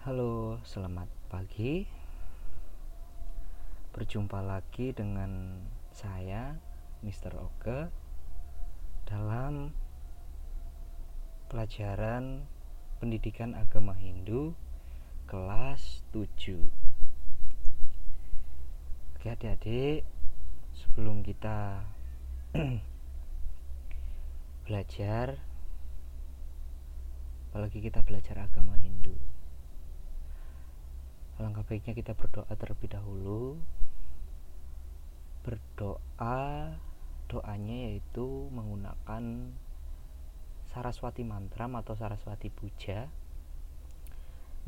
Halo, selamat pagi. Berjumpa lagi dengan saya, Mr. Oke, dalam pelajaran Pendidikan Agama Hindu kelas 7. Oke, adik-adik, sebelum kita belajar apalagi kita belajar agama Hindu alangkah baiknya kita berdoa terlebih dahulu. Berdoa doanya yaitu menggunakan Saraswati Mantram atau Saraswati Puja.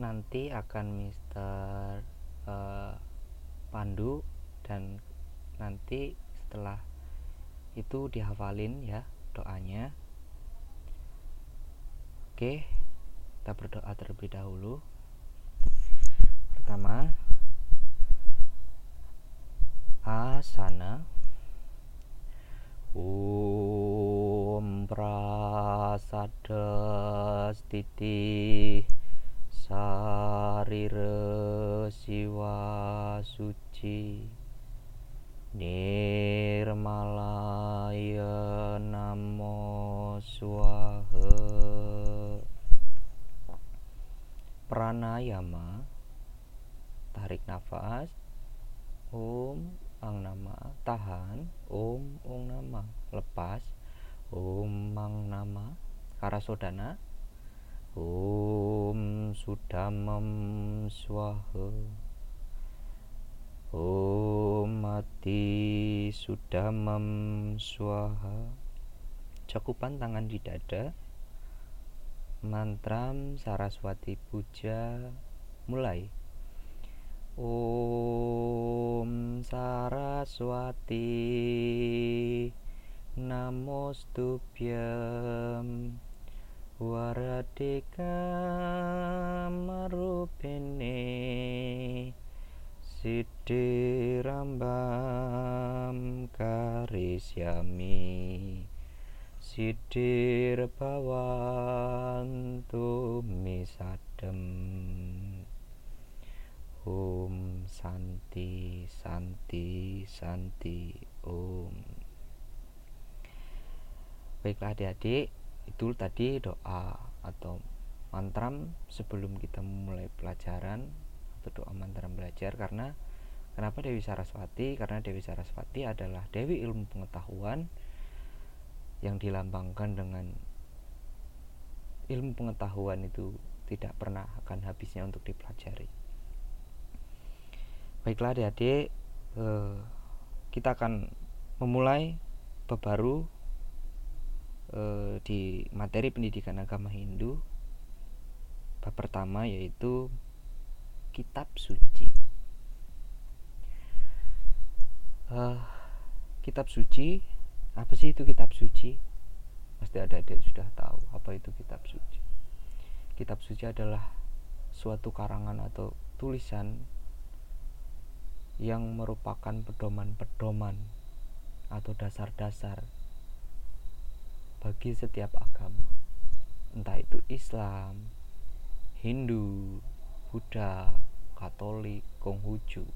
Nanti akan Mister uh, Pandu dan nanti setelah itu dihafalin ya doanya. Oke, kita berdoa terlebih dahulu. Pertama, asana Om prasada stiti sarire siwa suci. Nirmalaya namo swaha pranayama tarik nafas. Om ang nama. Tahan. Om ong nama. Lepas. Om mang nama. Karasodana. Om sudamam swaha. Om mati sudamam swaha. Cakupan tangan di dada. Mantram Saraswati Puja. Mulai. Om Saraswati. Waradika Marupene Siddhirambam Karisyami. Misadem Om Santi Santi Santi Om. Baiklah adik-adik itu tadi doa atau mantram sebelum kita memulai pelajaran atau doa mantram belajar. Karena kenapa Dewi Saraswati? Karena Dewi Saraswati adalah Dewi ilmu pengetahuan yang dilambangkan dengan ilmu pengetahuan itu tidak pernah akan habisnya untuk dipelajari. Baiklah adik-adik, eh, kita akan memulai bab baru eh, di materi pendidikan agama Hindu. Bab pertama yaitu kitab suci. Uh, kitab suci apa sih itu kitab suci pasti ada adik sudah tahu apa itu kitab suci kitab suci adalah suatu karangan atau tulisan yang merupakan pedoman-pedoman atau dasar-dasar bagi setiap agama entah itu Islam, Hindu, Buddha, Katolik, Konghucu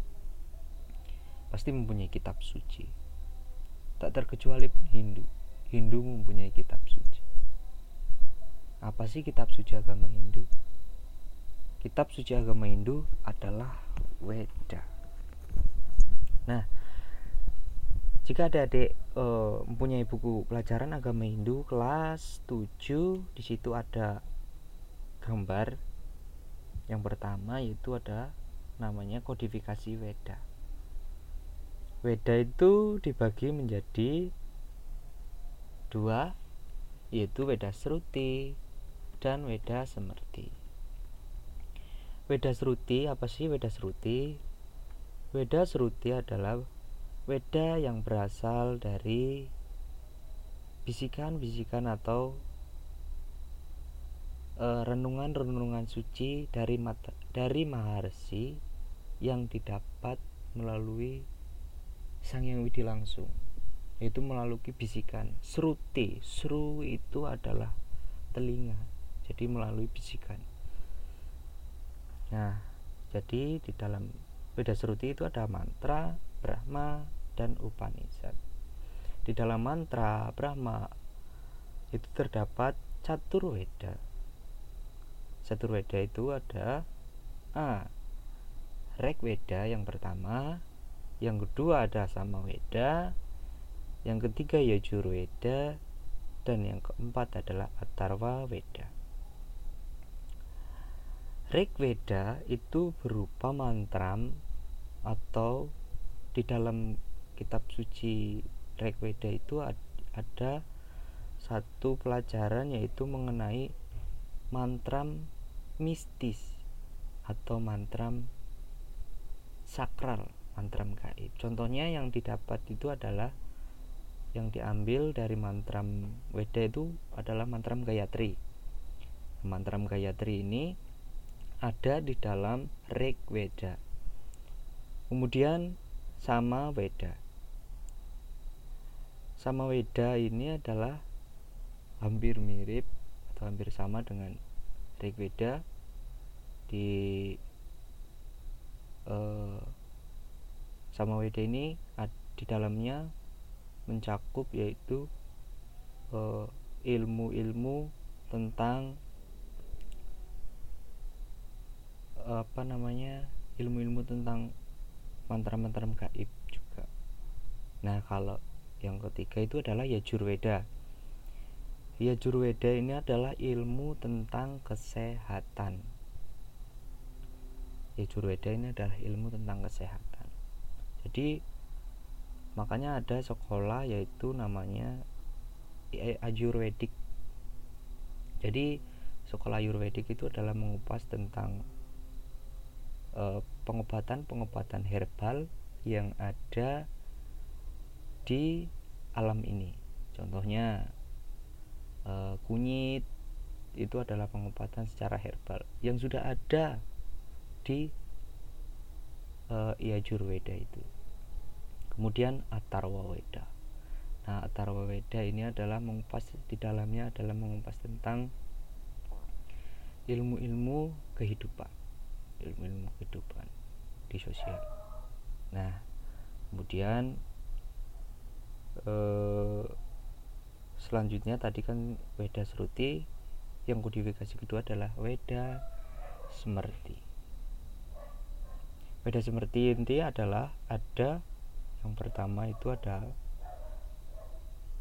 pasti mempunyai kitab suci Tak terkecuali pun Hindu. Hindu mempunyai kitab suci. Apa sih kitab suci agama Hindu? Kitab suci agama Hindu adalah Weda. Nah, jika ada adik uh, mempunyai buku pelajaran agama Hindu kelas 7, di situ ada gambar yang pertama yaitu ada namanya kodifikasi Weda. Weda itu dibagi menjadi dua yaitu Weda Sruti dan Weda Semerti. Weda Sruti apa sih Weda Sruti? Weda Sruti adalah Weda yang berasal dari bisikan-bisikan atau uh, renungan-renungan suci dari mata, dari Maharsi yang didapat melalui Sang Yang Widi langsung itu melalui bisikan. Seruti seru itu adalah telinga jadi melalui bisikan. Nah jadi di dalam Weda Seruti itu ada mantra, Brahma, dan Upanishad. Di dalam mantra Brahma itu terdapat catur Weda. Catur Weda itu ada A. Rek Weda yang pertama, yang kedua ada Sama Weda, yang ketiga Yajur Weda, dan yang keempat adalah Atarwa Weda. Veda itu berupa mantra atau di dalam kitab suci Rig Veda itu ada satu pelajaran yaitu mengenai mantra mistis atau mantra sakral, mantra gaib. Contohnya yang didapat itu adalah yang diambil dari mantra Weda itu adalah mantra Gayatri. Mantra Gayatri ini ada di dalam Rig Veda. Kemudian sama Weda. Sama Weda ini adalah hampir mirip atau hampir sama dengan Rig Veda di uh, sama Weda ini di dalamnya mencakup yaitu eh, ilmu-ilmu tentang apa namanya ilmu-ilmu tentang mantra-mantra gaib juga. Nah, kalau yang ketiga itu adalah Yajurveda. Yajurveda ini adalah ilmu tentang kesehatan. Yajurveda ini adalah ilmu tentang kesehatan. Jadi makanya ada sekolah yaitu namanya Ayurvedic. Jadi sekolah Ayurvedic itu adalah mengupas tentang Eh, pengobatan-pengobatan herbal yang ada di alam ini. Contohnya uh, kunyit itu adalah pengobatan secara herbal yang sudah ada di uh, Weda itu. Kemudian Atarwa Weda. Nah, Atarwa Weda ini adalah mengupas di dalamnya adalah mengupas tentang ilmu-ilmu kehidupan ilmu-ilmu kehidupan di sosial. Nah kemudian eh, selanjutnya tadi kan Weda Seruti yang kodifikasi kedua adalah Weda Semerti. Weda Semerti inti adalah ada yang pertama itu ada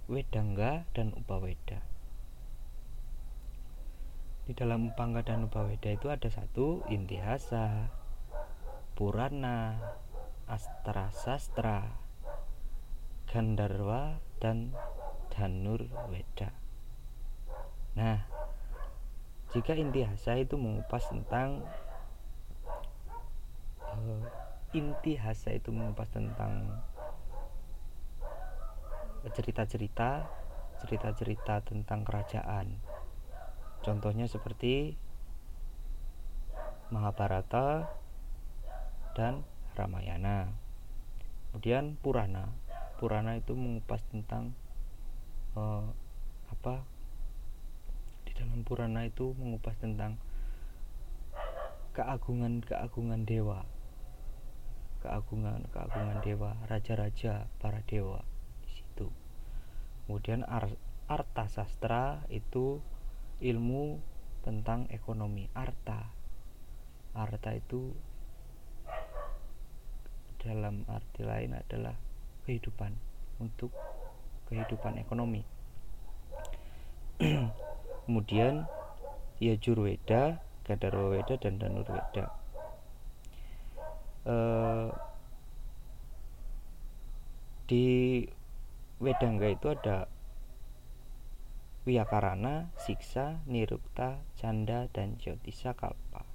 Wedangga dan Upaweda di dalam Upangga dan Upaweda itu ada satu Intihasa, Purana, Astra Sastra, Gandarwa, dan Danur Weda. Nah, jika Intihasa itu mengupas tentang uh, Intihasa itu mengupas tentang cerita-cerita cerita-cerita tentang kerajaan Contohnya seperti Mahabharata dan Ramayana. Kemudian Purana. Purana itu mengupas tentang uh, apa? Di dalam Purana itu mengupas tentang keagungan-keagungan dewa. Keagungan-keagungan dewa, raja-raja, para dewa di situ. Kemudian Arta Sastra itu ilmu tentang ekonomi. Arta. Arta itu dalam arti lain adalah kehidupan untuk kehidupan ekonomi. Kemudian Yajurveda, Gadarweda dan Danurweda uh, di Wedangga itu ada Wiyakarana, Siksa, Nirukta, Canda, dan Jyotisa Kalpa.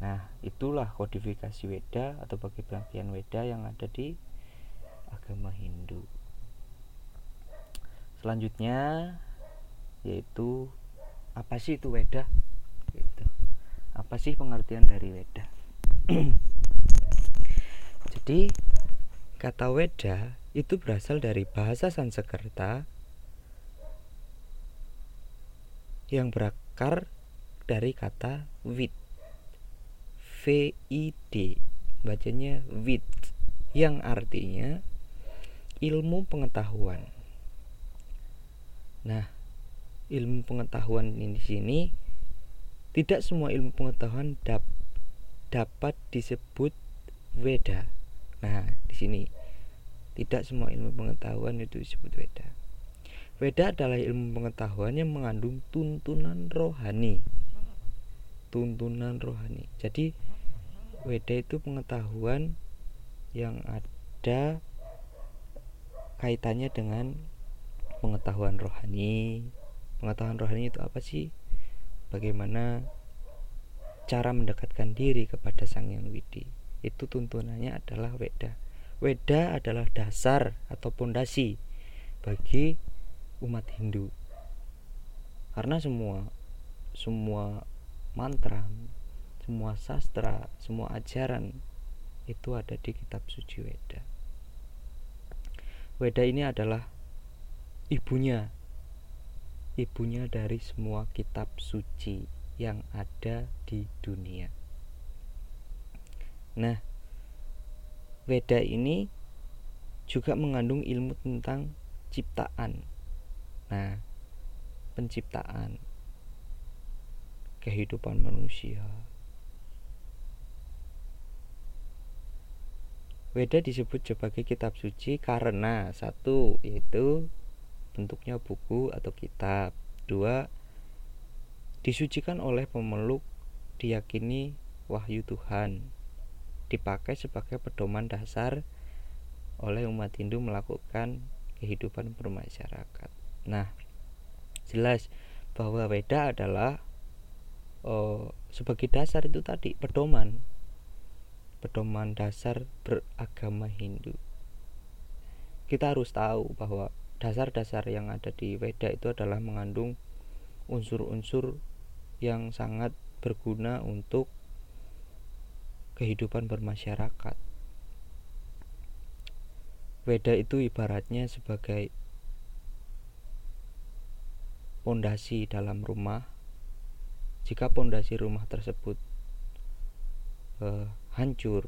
Nah, itulah kodifikasi Weda atau bagi bagian Weda yang ada di agama Hindu. Selanjutnya yaitu apa sih itu Weda? Gitu. Apa sih pengertian dari Weda? Jadi kata Weda itu berasal dari bahasa Sanskerta yang berakar dari kata wit. V I D bacanya vid yang artinya ilmu pengetahuan nah ilmu pengetahuan ini di sini tidak semua ilmu pengetahuan dap, dapat disebut Weda. Nah, di sini tidak semua ilmu pengetahuan itu disebut Weda. Weda adalah ilmu pengetahuan yang mengandung tuntunan rohani. Tuntunan rohani. Jadi Weda itu pengetahuan yang ada kaitannya dengan pengetahuan rohani. Pengetahuan rohani itu apa sih? Bagaimana cara mendekatkan diri kepada Sang Yang Widi? Itu tuntunannya adalah Weda. Weda adalah dasar atau pondasi bagi umat Hindu. Karena semua semua mantra semua sastra semua ajaran itu ada di kitab suci Weda. Weda ini adalah ibunya ibunya dari semua kitab suci yang ada di dunia. Nah Weda ini juga mengandung ilmu tentang ciptaan Nah, penciptaan kehidupan manusia. Weda disebut sebagai kitab suci karena satu yaitu bentuknya buku atau kitab. Dua disucikan oleh pemeluk diyakini wahyu Tuhan. Dipakai sebagai pedoman dasar oleh umat Hindu melakukan kehidupan bermasyarakat. Nah, jelas bahwa Weda adalah oh, sebagai dasar itu tadi pedoman pedoman dasar beragama Hindu. Kita harus tahu bahwa dasar-dasar yang ada di Weda itu adalah mengandung unsur-unsur yang sangat berguna untuk kehidupan bermasyarakat. Weda itu ibaratnya sebagai pondasi dalam rumah. Jika pondasi rumah tersebut eh, hancur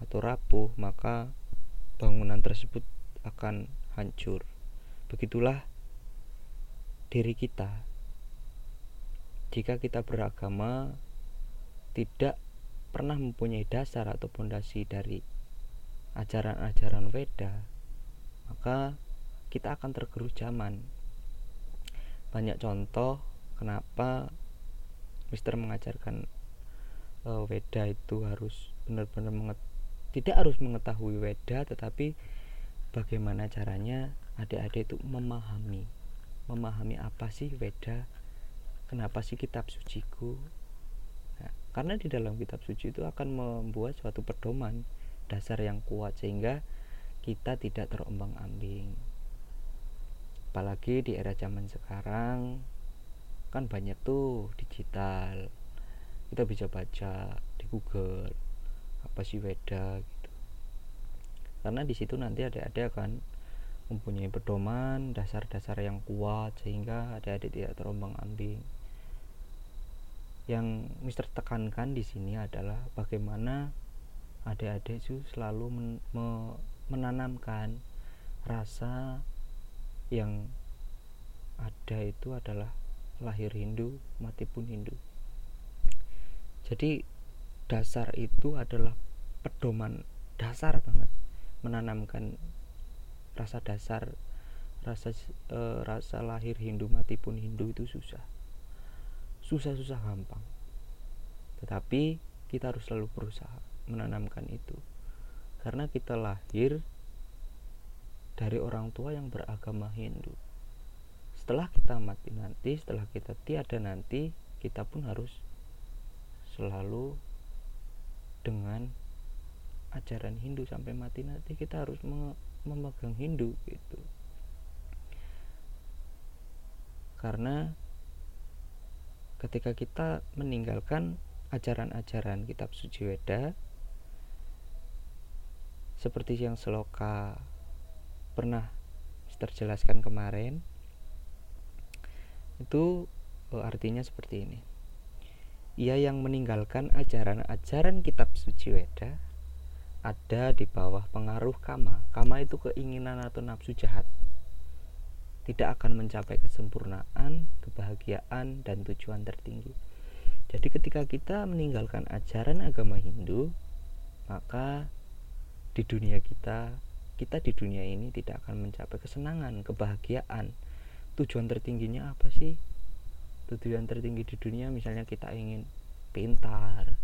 atau rapuh maka bangunan tersebut akan hancur. Begitulah diri kita. Jika kita beragama tidak pernah mempunyai dasar atau pondasi dari ajaran-ajaran Weda maka kita akan tergerus zaman banyak contoh kenapa Mister mengajarkan uh, Weda itu harus benar-benar tidak harus mengetahui Weda tetapi bagaimana caranya adik-adik itu memahami memahami apa sih Weda kenapa sih kitab suciku. Nah, karena di dalam kitab suci itu akan membuat suatu pedoman dasar yang kuat sehingga kita tidak terombang ambing apalagi di era zaman sekarang kan banyak tuh digital. Kita bisa baca di Google apa sih Weda gitu. Karena di situ nanti ada-ada kan mempunyai pedoman dasar-dasar yang kuat sehingga adik-adik tidak terombang ambing. Yang Mister tekankan di sini adalah bagaimana adik-adik itu selalu men menanamkan rasa yang ada itu adalah lahir Hindu, mati pun Hindu. Jadi dasar itu adalah pedoman dasar banget. Menanamkan rasa dasar rasa e, rasa lahir Hindu mati pun Hindu itu susah. Susah-susah gampang. Tetapi kita harus selalu berusaha menanamkan itu. Karena kita lahir dari orang tua yang beragama Hindu. Setelah kita mati nanti, setelah kita tiada nanti, kita pun harus selalu dengan ajaran Hindu sampai mati nanti kita harus memegang Hindu gitu. Karena ketika kita meninggalkan ajaran-ajaran kitab suci Weda seperti yang seloka pernah terjelaskan kemarin itu uh, artinya seperti ini ia yang meninggalkan ajaran-ajaran kitab suci Weda ada di bawah pengaruh kama. Kama itu keinginan atau nafsu jahat. Tidak akan mencapai kesempurnaan, kebahagiaan, dan tujuan tertinggi. Jadi ketika kita meninggalkan ajaran agama Hindu, maka di dunia kita, kita di dunia ini tidak akan mencapai kesenangan, kebahagiaan. Tujuan tertingginya apa sih? tujuan tertinggi di dunia misalnya kita ingin pintar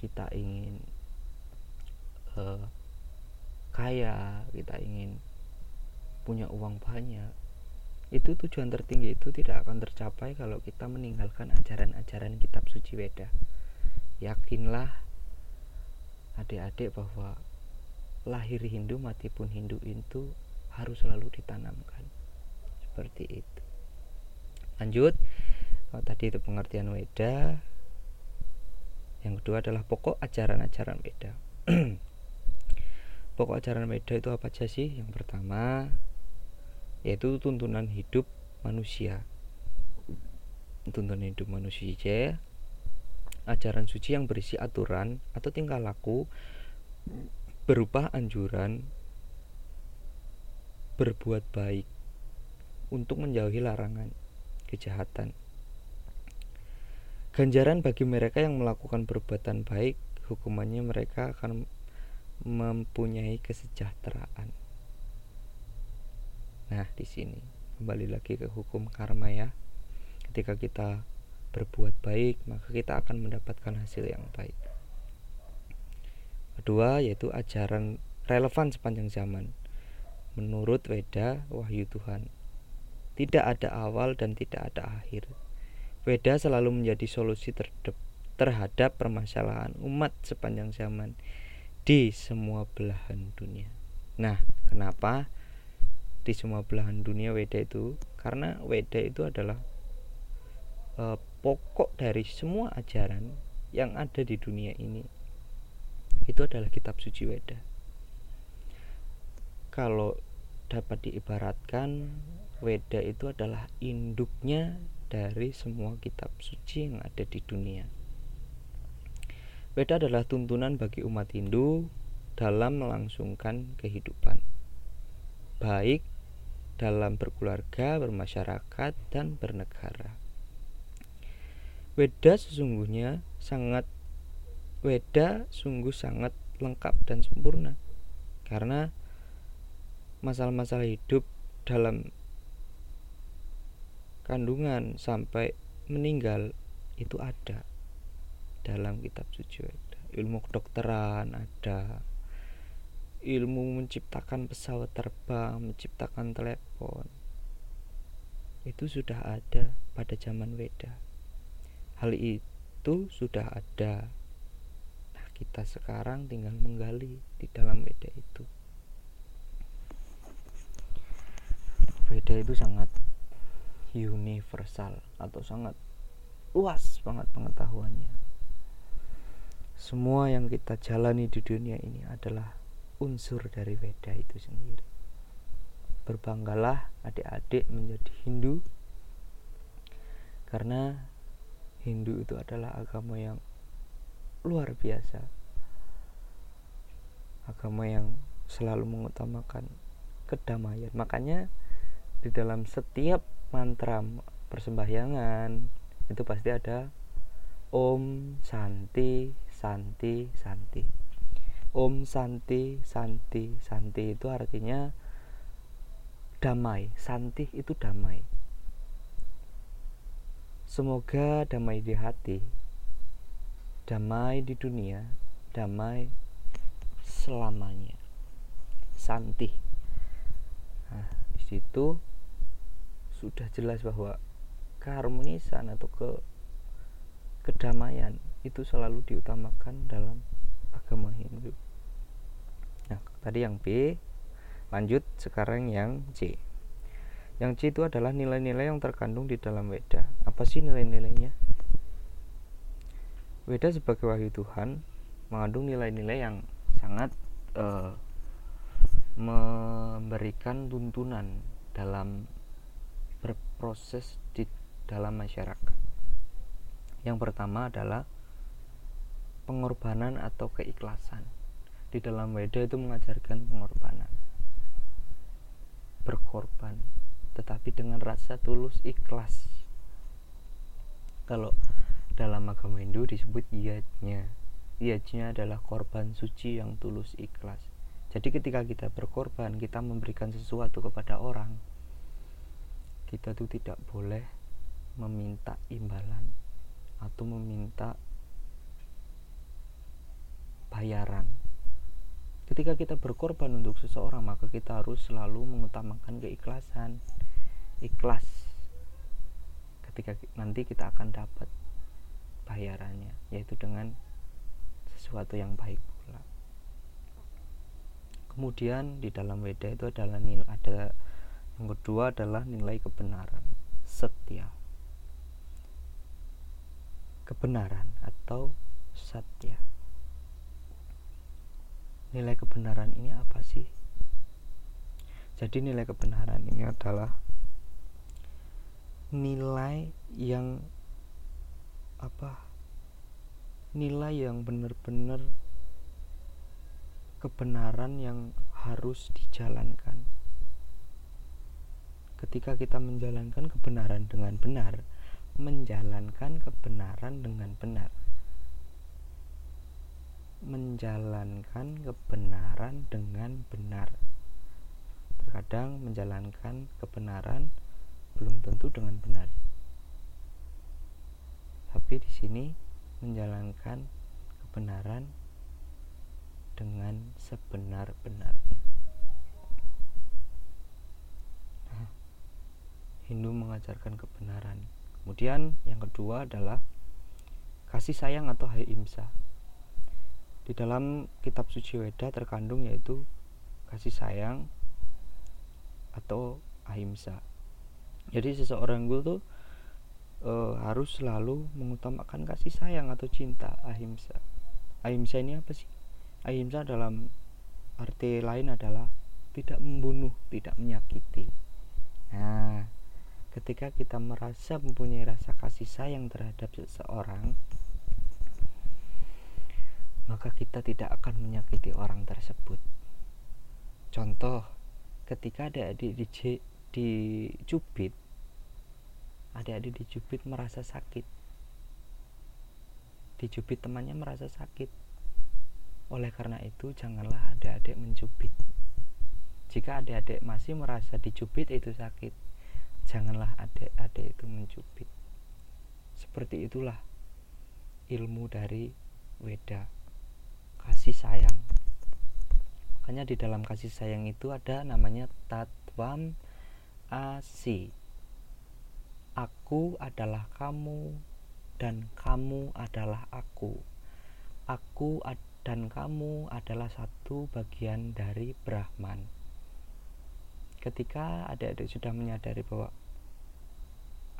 kita ingin uh, kaya kita ingin punya uang banyak itu tujuan tertinggi itu tidak akan tercapai kalau kita meninggalkan ajaran-ajaran kitab suci Weda yakinlah adik-adik bahwa lahir Hindu mati pun Hindu itu harus selalu ditanamkan. Seperti itu. Lanjut. Oh, tadi itu pengertian Weda. Yang kedua adalah pokok ajaran-ajaran Weda. Pokok ajaran Weda itu apa aja sih? Yang pertama yaitu tuntunan hidup manusia. Tuntunan hidup manusia. Ajaran suci yang berisi aturan atau tingkah laku berupa anjuran berbuat baik untuk menjauhi larangan kejahatan Ganjaran bagi mereka yang melakukan perbuatan baik, hukumannya mereka akan mempunyai kesejahteraan. Nah, di sini kembali lagi ke hukum karma ya. Ketika kita berbuat baik, maka kita akan mendapatkan hasil yang baik. Kedua, yaitu ajaran relevan sepanjang zaman. Menurut Weda, wahyu Tuhan, tidak ada awal dan tidak ada akhir Weda selalu menjadi solusi terhadap permasalahan umat sepanjang zaman di semua belahan dunia. Nah, kenapa di semua belahan dunia Weda itu? Karena Weda itu adalah uh, pokok dari semua ajaran yang ada di dunia ini. Itu adalah kitab suci Weda. Kalau dapat diibaratkan Weda itu adalah induknya dari semua kitab suci yang ada di dunia. Weda adalah tuntunan bagi umat Hindu dalam melangsungkan kehidupan, baik dalam berkeluarga, bermasyarakat, dan bernegara. Weda sesungguhnya sangat Weda sungguh sangat lengkap dan sempurna. Karena masalah-masalah hidup dalam kandungan sampai meninggal itu ada dalam kitab suci ada ilmu kedokteran ada. Ilmu menciptakan pesawat terbang menciptakan telepon. Itu sudah ada pada zaman Weda. Hal itu sudah ada kita sekarang tinggal menggali di dalam Weda itu Weda itu sangat universal atau sangat luas banget pengetahuannya. Semua yang kita jalani di dunia ini adalah unsur dari Weda itu sendiri. Berbanggalah adik-adik menjadi Hindu karena Hindu itu adalah agama yang luar biasa. Agama yang selalu mengutamakan kedamaian. Makanya di dalam setiap mantra persembahyangan itu pasti ada Om Santi Santi Santi Om Santi Santi Santi itu artinya damai Santi itu damai Semoga damai di hati damai di dunia damai selamanya Santi nah, di situ sudah jelas bahwa keharmonisan atau ke kedamaian itu selalu diutamakan dalam agama Hindu. Nah, tadi yang B, lanjut sekarang yang C. Yang C itu adalah nilai-nilai yang terkandung di dalam Weda. Apa sih nilai-nilainya? Weda sebagai wahyu Tuhan mengandung nilai-nilai yang sangat uh, memberikan tuntunan dalam berproses di dalam masyarakat. yang pertama adalah pengorbanan atau keikhlasan. Di dalam Weda itu mengajarkan pengorbanan. Berkorban tetapi dengan rasa tulus ikhlas. Kalau dalam agama Hindu disebut yajnya. Yajnya adalah korban suci yang tulus ikhlas. Jadi ketika kita berkorban kita memberikan sesuatu kepada orang kita tuh tidak boleh meminta imbalan atau meminta bayaran. Ketika kita berkorban untuk seseorang maka kita harus selalu mengutamakan keikhlasan. Ikhlas ketika nanti kita akan dapat bayarannya yaitu dengan sesuatu yang baik pula. Kemudian di dalam Weda itu adalah nilai ada yang kedua adalah nilai kebenaran setia. Kebenaran atau satya nilai kebenaran ini apa sih? Jadi nilai kebenaran ini adalah nilai yang apa? Nilai yang benar-benar kebenaran yang harus dijalankan. Ketika kita menjalankan kebenaran dengan benar, menjalankan kebenaran dengan benar menjalankan kebenaran dengan benar. Terkadang menjalankan kebenaran belum tentu dengan benar. Tapi di sini menjalankan kebenaran dengan sebenar-benarnya. Nah, Hindu mengajarkan kebenaran. Kemudian yang kedua adalah kasih sayang atau haimsa di dalam kitab suci Weda terkandung yaitu kasih sayang atau ahimsa jadi seseorang itu tuh e, harus selalu mengutamakan kasih sayang atau cinta ahimsa. Ahimsa ini apa sih? Ahimsa dalam arti lain adalah tidak membunuh tidak menyakiti. Nah ketika kita merasa mempunyai rasa kasih sayang terhadap seseorang maka kita tidak akan menyakiti orang tersebut. Contoh, ketika ada adik di dicubit, adik-adik dicubit merasa sakit. Dicubit temannya merasa sakit. Oleh karena itu, janganlah adik-adik mencubit. Jika adik-adik masih merasa dicubit itu sakit, janganlah adik-adik itu mencubit. Seperti itulah ilmu dari Weda kasih sayang makanya di dalam kasih sayang itu ada namanya tatwam asi aku adalah kamu dan kamu adalah aku. Aku dan kamu adalah satu bagian dari Brahman. Ketika adik-adik sudah menyadari bahwa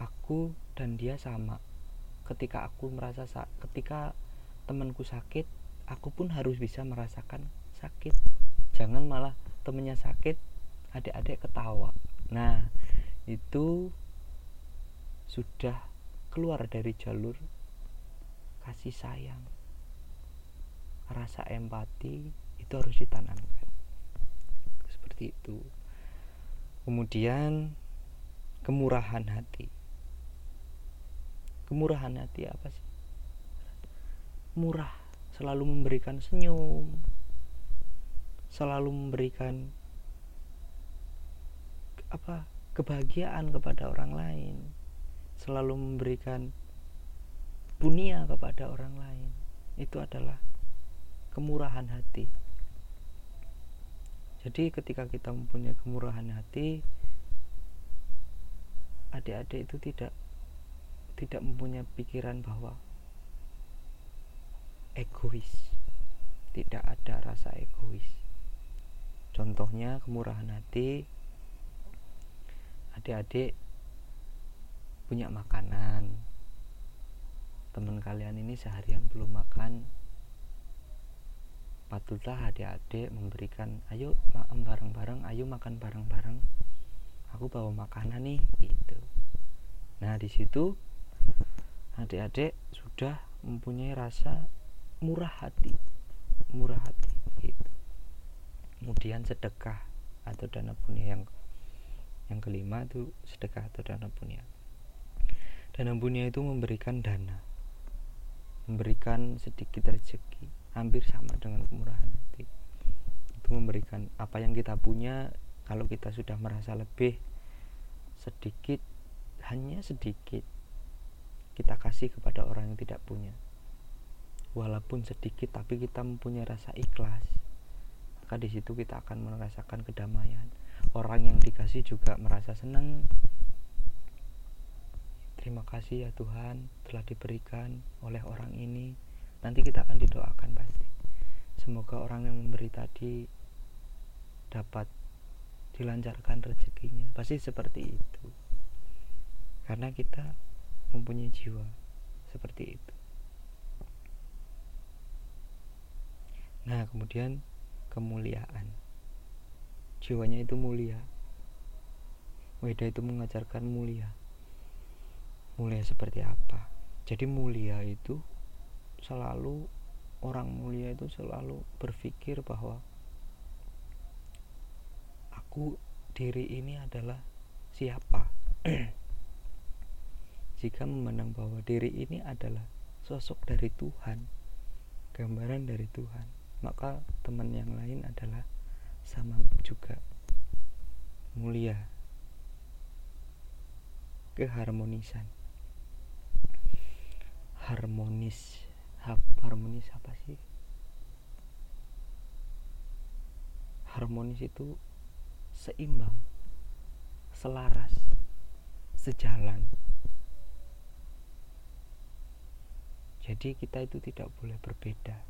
aku dan dia sama ketika aku merasa ketika temanku sakit aku pun harus bisa merasakan sakit. Jangan malah temennya sakit adik-adik ketawa. Nah itu sudah keluar dari jalur kasih sayang. Rasa empati itu harus ditanamkan. Seperti itu. Kemudian kemurahan hati. Kemurahan hati apa sih? Murah. Selalu memberikan senyum. Selalu memberikan apa kebahagiaan kepada orang lain selalu memberikan punya kepada orang lain. Itu adalah kemurahan hati. Jadi ketika kita mempunyai kemurahan hati adik-adik itu tidak tidak mempunyai pikiran bahwa egois. Tidak ada rasa egois. Contohnya kemurahan hati adik-adik punya makanan. Teman kalian ini seharian belum makan. Patutlah adik-adik memberikan ayo makan bareng-bareng ayo makan bareng-bareng. Aku bawa makanan nih gitu. Nah di situ adik-adik sudah mempunyai rasa murah hati murah hati gitu. kemudian sedekah atau dana punya yang yang kelima itu sedekah atau dana punya dana punya itu memberikan dana memberikan sedikit rezeki hampir sama dengan kemurahan hati. Itu memberikan apa yang kita punya kalau kita sudah merasa lebih sedikit hanya sedikit kita kasih kepada orang yang tidak punya. Walaupun sedikit tapi kita mempunyai rasa ikhlas maka di situ kita akan merasakan kedamaian. Orang yang dikasih juga merasa senang terima kasih ya Tuhan telah diberikan oleh orang ini. Nanti kita akan didoakan pasti. Semoga orang yang memberi tadi dapat dilancarkan rezekinya. Pasti seperti itu. Karena kita mempunyai jiwa seperti itu. Nah kemudian kemuliaan. Jiwanya itu mulia. Weda itu mengajarkan mulia mulia seperti apa. Jadi mulia itu selalu orang mulia itu selalu berpikir bahwa aku diri ini adalah siapa. Jika memandang bahwa diri ini adalah sosok dari Tuhan gambaran dari Tuhan maka teman yang lain adalah sama juga mulia. Keharmonisan harmonis harmonis apa sih? Harmonis itu seimbang selaras sejalan. Jadi kita itu tidak boleh berbeda.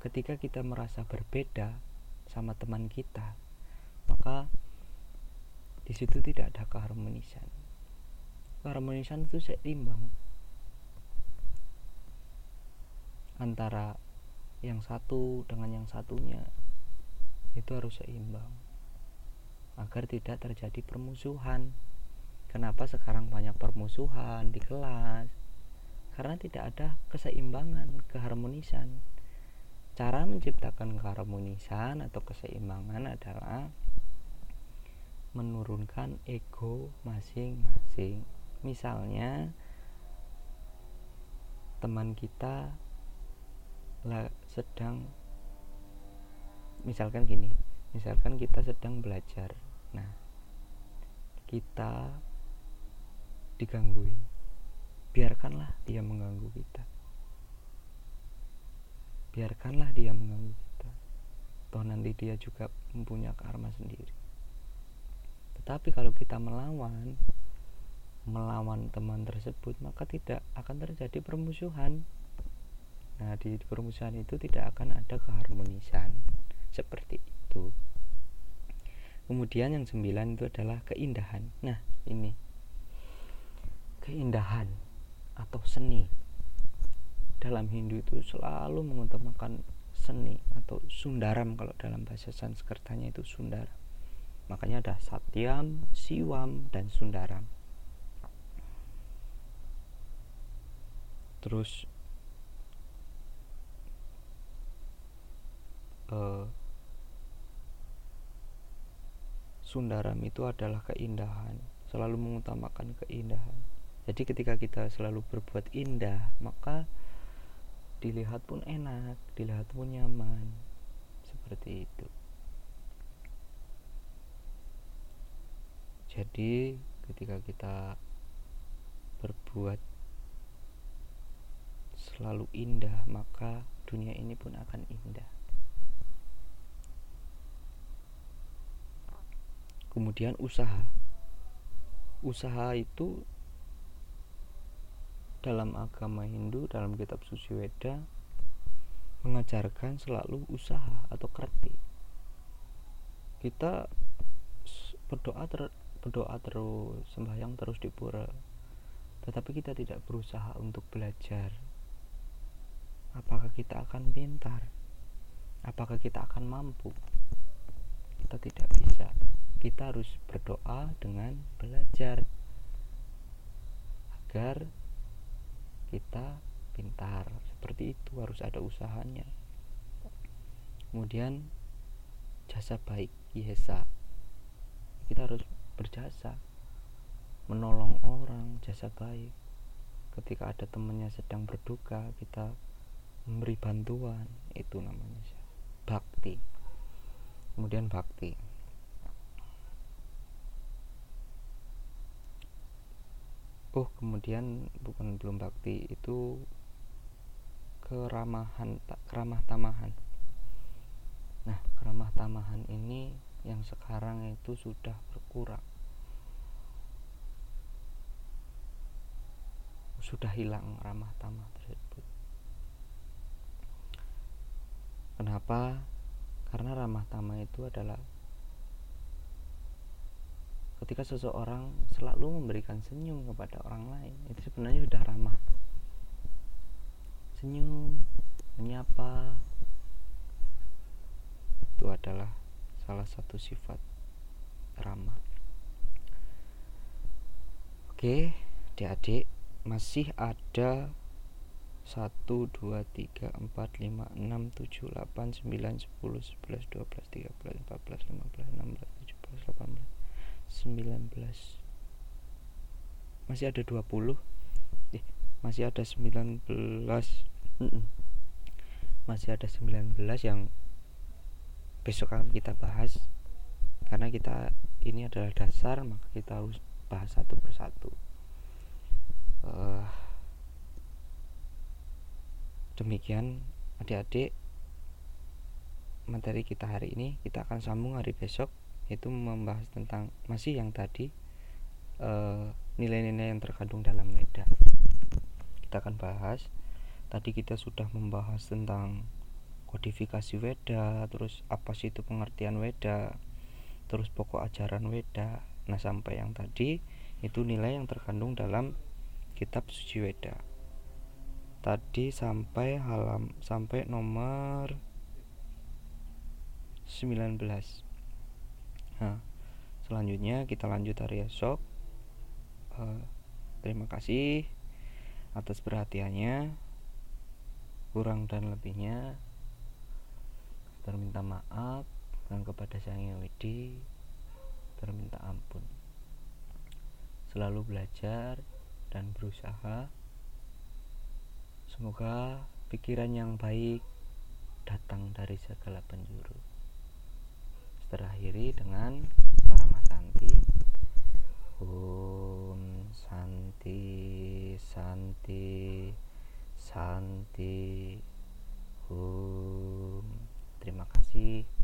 Ketika kita merasa berbeda sama teman kita maka di situ tidak ada keharmonisan. Keharmonisan itu seimbang antara yang satu dengan yang satunya itu harus seimbang agar tidak terjadi permusuhan. Kenapa sekarang banyak permusuhan di kelas? Karena tidak ada keseimbangan keharmonisan. Cara menciptakan keharmonisan atau keseimbangan adalah menurunkan ego masing-masing. Misalnya teman kita sedang misalkan gini misalkan kita sedang belajar. Nah kita digangguin. Biarkanlah dia mengganggu kita. Biarkanlah dia mengganggu kita. Toh nanti dia juga mempunyai karma sendiri. Tetapi kalau kita melawan melawan teman tersebut maka tidak akan terjadi permusuhan Nah, di permusuhan itu tidak akan ada keharmonisan seperti itu. Kemudian yang sembilan itu adalah keindahan. Nah, ini keindahan atau seni. Dalam Hindu itu selalu mengutamakan seni atau sundaram kalau dalam bahasa Sanskertanya itu sundaram. Makanya ada satyam, siwam, dan sundaram. Terus uh, Sundaram itu adalah keindahan, selalu mengutamakan keindahan. Jadi ketika kita selalu berbuat indah, maka dilihat pun enak, dilihat pun nyaman. Seperti itu. Jadi ketika kita berbuat selalu indah, maka dunia ini pun akan indah. Kemudian usaha. Usaha itu dalam agama Hindu dalam kitab suci Weda mengajarkan selalu usaha atau kerti. Kita berdoa ter, berdoa terus sembahyang terus di pura. Tetapi kita tidak berusaha untuk belajar. Apakah kita akan pintar? Apakah kita akan mampu? Kita tidak bisa kita harus berdoa dengan belajar agar kita pintar. Seperti itu harus ada usahanya. Kemudian jasa baik yesa kita harus berjasa menolong orang jasa baik. Ketika ada temannya sedang berduka kita memberi bantuan. Itu namanya bakti. Kemudian bakti oh kemudian bukan belum bakti itu keramahan keramah tamahan. Nah keramah tamahan ini yang sekarang itu sudah berkurang. Sudah hilang ramah tamah tersebut. Kenapa? Karena ramah tamah itu adalah ketika seseorang selalu memberikan senyum kepada orang lain itu sebenarnya sudah ramah. Senyum menyapa itu adalah salah satu sifat ramah. Oke adik-adik masih ada 1 2 3 4 5 6 7 8 9 10 11 12 13 14 15 16 17 18 19 masih ada 20 eh, masih ada 19 masih ada 19 yang besok akan kita bahas. Karena kita ini adalah dasar maka kita harus bahas satu persatu. Uh, demikian adik-adik materi kita hari ini. Kita akan sambung hari besok itu membahas tentang masih yang tadi eh, nilai-nilai yang terkandung dalam Weda. Kita akan bahas. Tadi kita sudah membahas tentang kodifikasi Weda, terus apa sih itu pengertian Weda, terus pokok ajaran Weda. Nah, sampai yang tadi itu nilai yang terkandung dalam kitab suci Weda. Tadi sampai halam sampai nomor 19 Nah, selanjutnya kita lanjut hari esok. Uh, terima kasih atas perhatiannya. Kurang dan lebihnya terminta maaf dan kepada Sang Widi terminta ampun. Selalu belajar dan berusaha. Semoga pikiran yang baik datang dari segala penjuru berakhiri dengan Parama Santi. Om Santi Santi Santi. Om. Terima kasih.